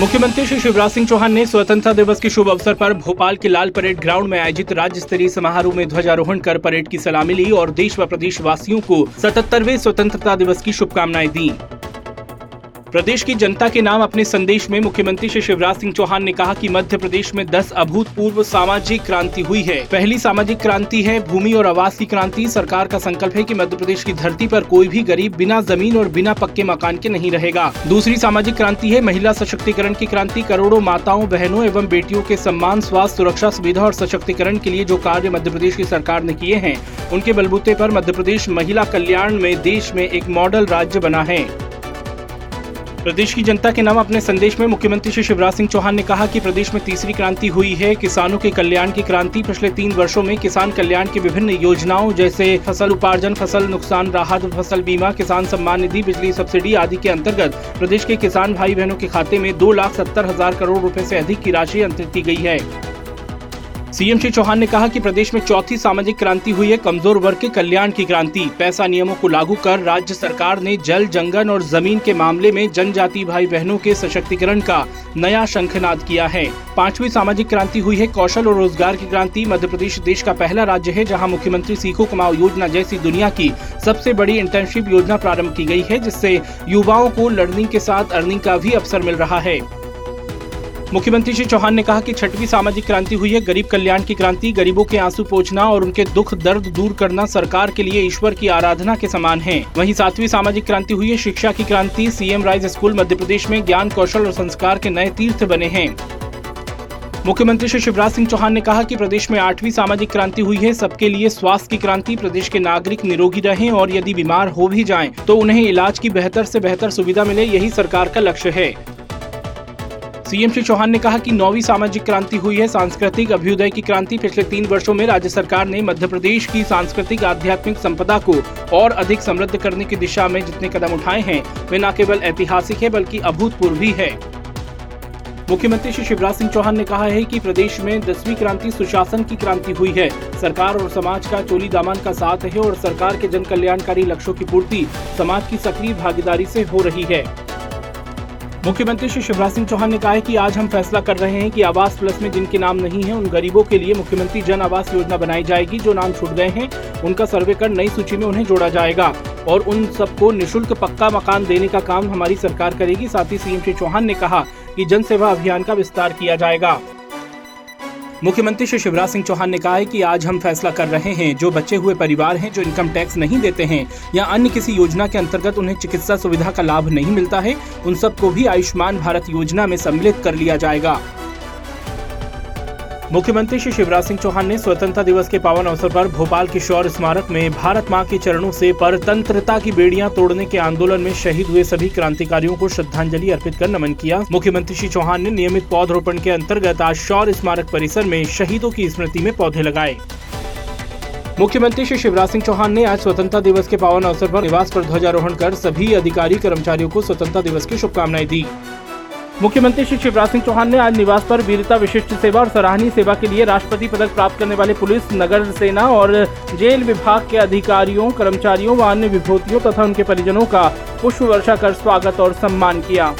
मुख्यमंत्री श्री शिवराज सिंह चौहान ने स्वतंत्रता दिवस के शुभ अवसर पर भोपाल के लाल परेड ग्राउंड में आयोजित राज्य स्तरीय समारोह में ध्वजारोहण कर परेड की सलामी ली और देश व प्रदेश वासियों को सतहत्तरवे स्वतंत्रता दिवस की शुभकामनाएँ दी। प्रदेश की जनता के नाम अपने संदेश में मुख्यमंत्री श्री शिवराज सिंह चौहान ने कहा कि मध्य प्रदेश में 10 अभूतपूर्व सामाजिक क्रांति हुई है। पहली सामाजिक क्रांति है भूमि और आवास की क्रांति। सरकार का संकल्प है कि मध्य प्रदेश की धरती पर कोई भी गरीब बिना ज़मीन और बिना पक्के मकान के नहीं रहेगा। दूसरी सामाजिक क्रांति है महिला सशक्तिकरण की क्रांति। करोड़ों माताओं, बहनों एवं बेटियों के सम्मान, स्वास्थ्य, सुरक्षा, सुविधा और सशक्तिकरण के लिए जो कार्य मध्य प्रदेश की सरकार ने किए हैं, उनके बलबूते पर मध्य प्रदेश महिला कल्याण में देश में एक मॉडल राज्य बना है। प्रदेश की जनता के नाम अपने संदेश में मुख्यमंत्री श्री शिवराज सिंह चौहान ने कहा कि प्रदेश में तीसरी क्रांति हुई है। किसानों के कल्याण की क्रांति पिछले तीन वर्षों में किसान कल्याण की विभिन्न योजनाओं जैसे फ़सल उपार्जन, फ़सल नुकसान राहत, फ़सल बीमा, किसान सम्मान निधि, बिजली सब्सिडी आदि के अंतर्गत प्रदेश के किसान भाई बहनों के खाते में दो लाख सत्तर हज़ार करोड़ रूपए ऐसी अधिक की राशि अंतरित की गई है। सीएम श्री चौहान ने कहा कि प्रदेश में चौथी सामाजिक क्रांति हुई है, कमज़ोर वर्ग के कल्याण की क्रांति। पैसा नियमों को लागू कर राज्य सरकार ने जल, जंगल और ज़मीन के मामले में जनजाति भाई बहनों के सशक्तिकरण का नया शंखनाद किया है। पांचवी सामाजिक क्रांति हुई है, कौशल और रोज़गार की क्रांति। मध्य प्रदेश देश का पहला राज्य है, जहाँ मुख्यमंत्री सीखो कमाओ योजना जैसी दुनिया की सबसे बड़ी इंटर्नशिप योजना प्रारंभ की गई है, जिससे युवाओं को लर्निंग के साथ अर्निंग का भी अवसर मिल रहा है। मुख्यमंत्री श्री चौहान ने कहा कि छठवीं सामाजिक क्रांति हुई है। गरीब कल्याण की क्रांति, गरीबों के आँसू पोछना और उनके दुख, दर्द दूर करना सरकार के लिए ईश्वर की आराधना के समान है। वहीं सातवीं सामाजिक क्रांति हुई है। शिक्षा की क्रांति, CM rise school Madhya Pradesh में ज्ञान, कौशल और संस्कार के नए तीर्थ बने हैं। मुख्यमंत्री श्री शिवराज सिंह चौहान ने कहा कि प्रदेश में आठवीं सामाजिक क्रांति हुई है। सबके लिए स्वास्थ्य की क्रांति, प्रदेश के नागरिक निरोगी रहें और यदि बीमार हो भी जाएँ तो उन्हें इलाज की बेहतर से बेहतर सुविधा मिले, यही सरकार का लक्ष्य है। सीएम श्री चौहान ने कहा कि नौवीं सामाजिक क्रांति हुई है, सांस्कृतिक अभ्युदय की क्रांति पिछले तीन वर्षों में राज्य सरकार ने मध्य प्रदेश की सांस्कृतिक, आध्यात्मिक संपदा को और अधिक समृद्ध करने की दिशा में जितने कदम उठाए हैं, वे न केवल ऐतिहासिक है, बल्कि अभूतपूर्व भी है। मुख्यमंत्री श्री शिवराज सिंह चौहान ने कहा है कि प्रदेश में दसवीं क्रांति सुशासन की क्रांति हुई है। सरकार और समाज का चोली दामन का साथ है और सरकार के जन कल्याणकारी लक्ष्यों की पूर्ति समाज की सक्रिय भागीदारी से हो रही है। मुख्यमंत्री श्री शिवराज सिंह चौहान ने कहा है कि आज हम फैसला कर रहे हैं कि आवास प्लस में जिनके नाम नहीं है, उन गरीबों के लिए मुख्यमंत्री जन आवास योजना बनाई जाएगी, जो नाम छूट गए हैं। उनका सर्वे कर नई सूची में उन्हें जोड़ा जाएगा। और उन सबको निशुल्क पक्का मकान देने का काम हमारी सरकार करेगी। साथ ही सीएम श्री चौहान ने कहा कि जन सेवा अभियान का विस्तार किया जाएगा। मुख्यमंत्री श्री शिवराज सिंह चौहान ने कहा है कि आज हम फैसला कर रहे हैं, जो बचे हुए परिवार हैं, जो इनकम टैक्स नहीं देते हैं, या अन्य किसी योजना के अंतर्गत उन्हें चिकित्सा सुविधा का लाभ नहीं मिलता है, उन सबको भी आयुष्मान भारत योजना में सम्मिलित कर लिया जाएगा। मुख्यमंत्री श्री शिवराज सिंह चौहान ने स्वतंत्रता दिवस के पावन अवसर पर भोपाल के शौर्य स्मारक में भारत माँ के चरणों से परतंत्रता की बेड़ियाँ तोड़ने के आंदोलन में शहीद हुए सभी क्रांतिकारियों को श्रद्धांजलि अर्पित कर नमन किया। मुख्यमंत्री श्री चौहान ने नियमित पौधरोपण के अंतर्गत आज शौर्य स्मारक परिसर में शहीदों की स्मृति में पौधे लगाए। मुख्यमंत्री श्री शिवराज सिंह चौहान ने आज स्वतंत्रता दिवस के पावन अवसर पर निवास पर ध्वजारोहण कर सभी अधिकारी कर्मचारियों को स्वतंत्रता दिवस की शुभकामनाएँ दी। मुख्यमंत्री श्री शिवराज सिंह चौहान ने आज निवास पर वीरता विशिष्ट सेवा और सराहनीय सेवा के लिए राष्ट्रपति पदक प्राप्त करने वाले पुलिस, नगर सेना और जेल विभाग के अधिकारियों, कर्मचारियों व अन्य विभूतियों तथा उनके परिजनों का पुष्प वर्षा कर स्वागत और सम्मान किया।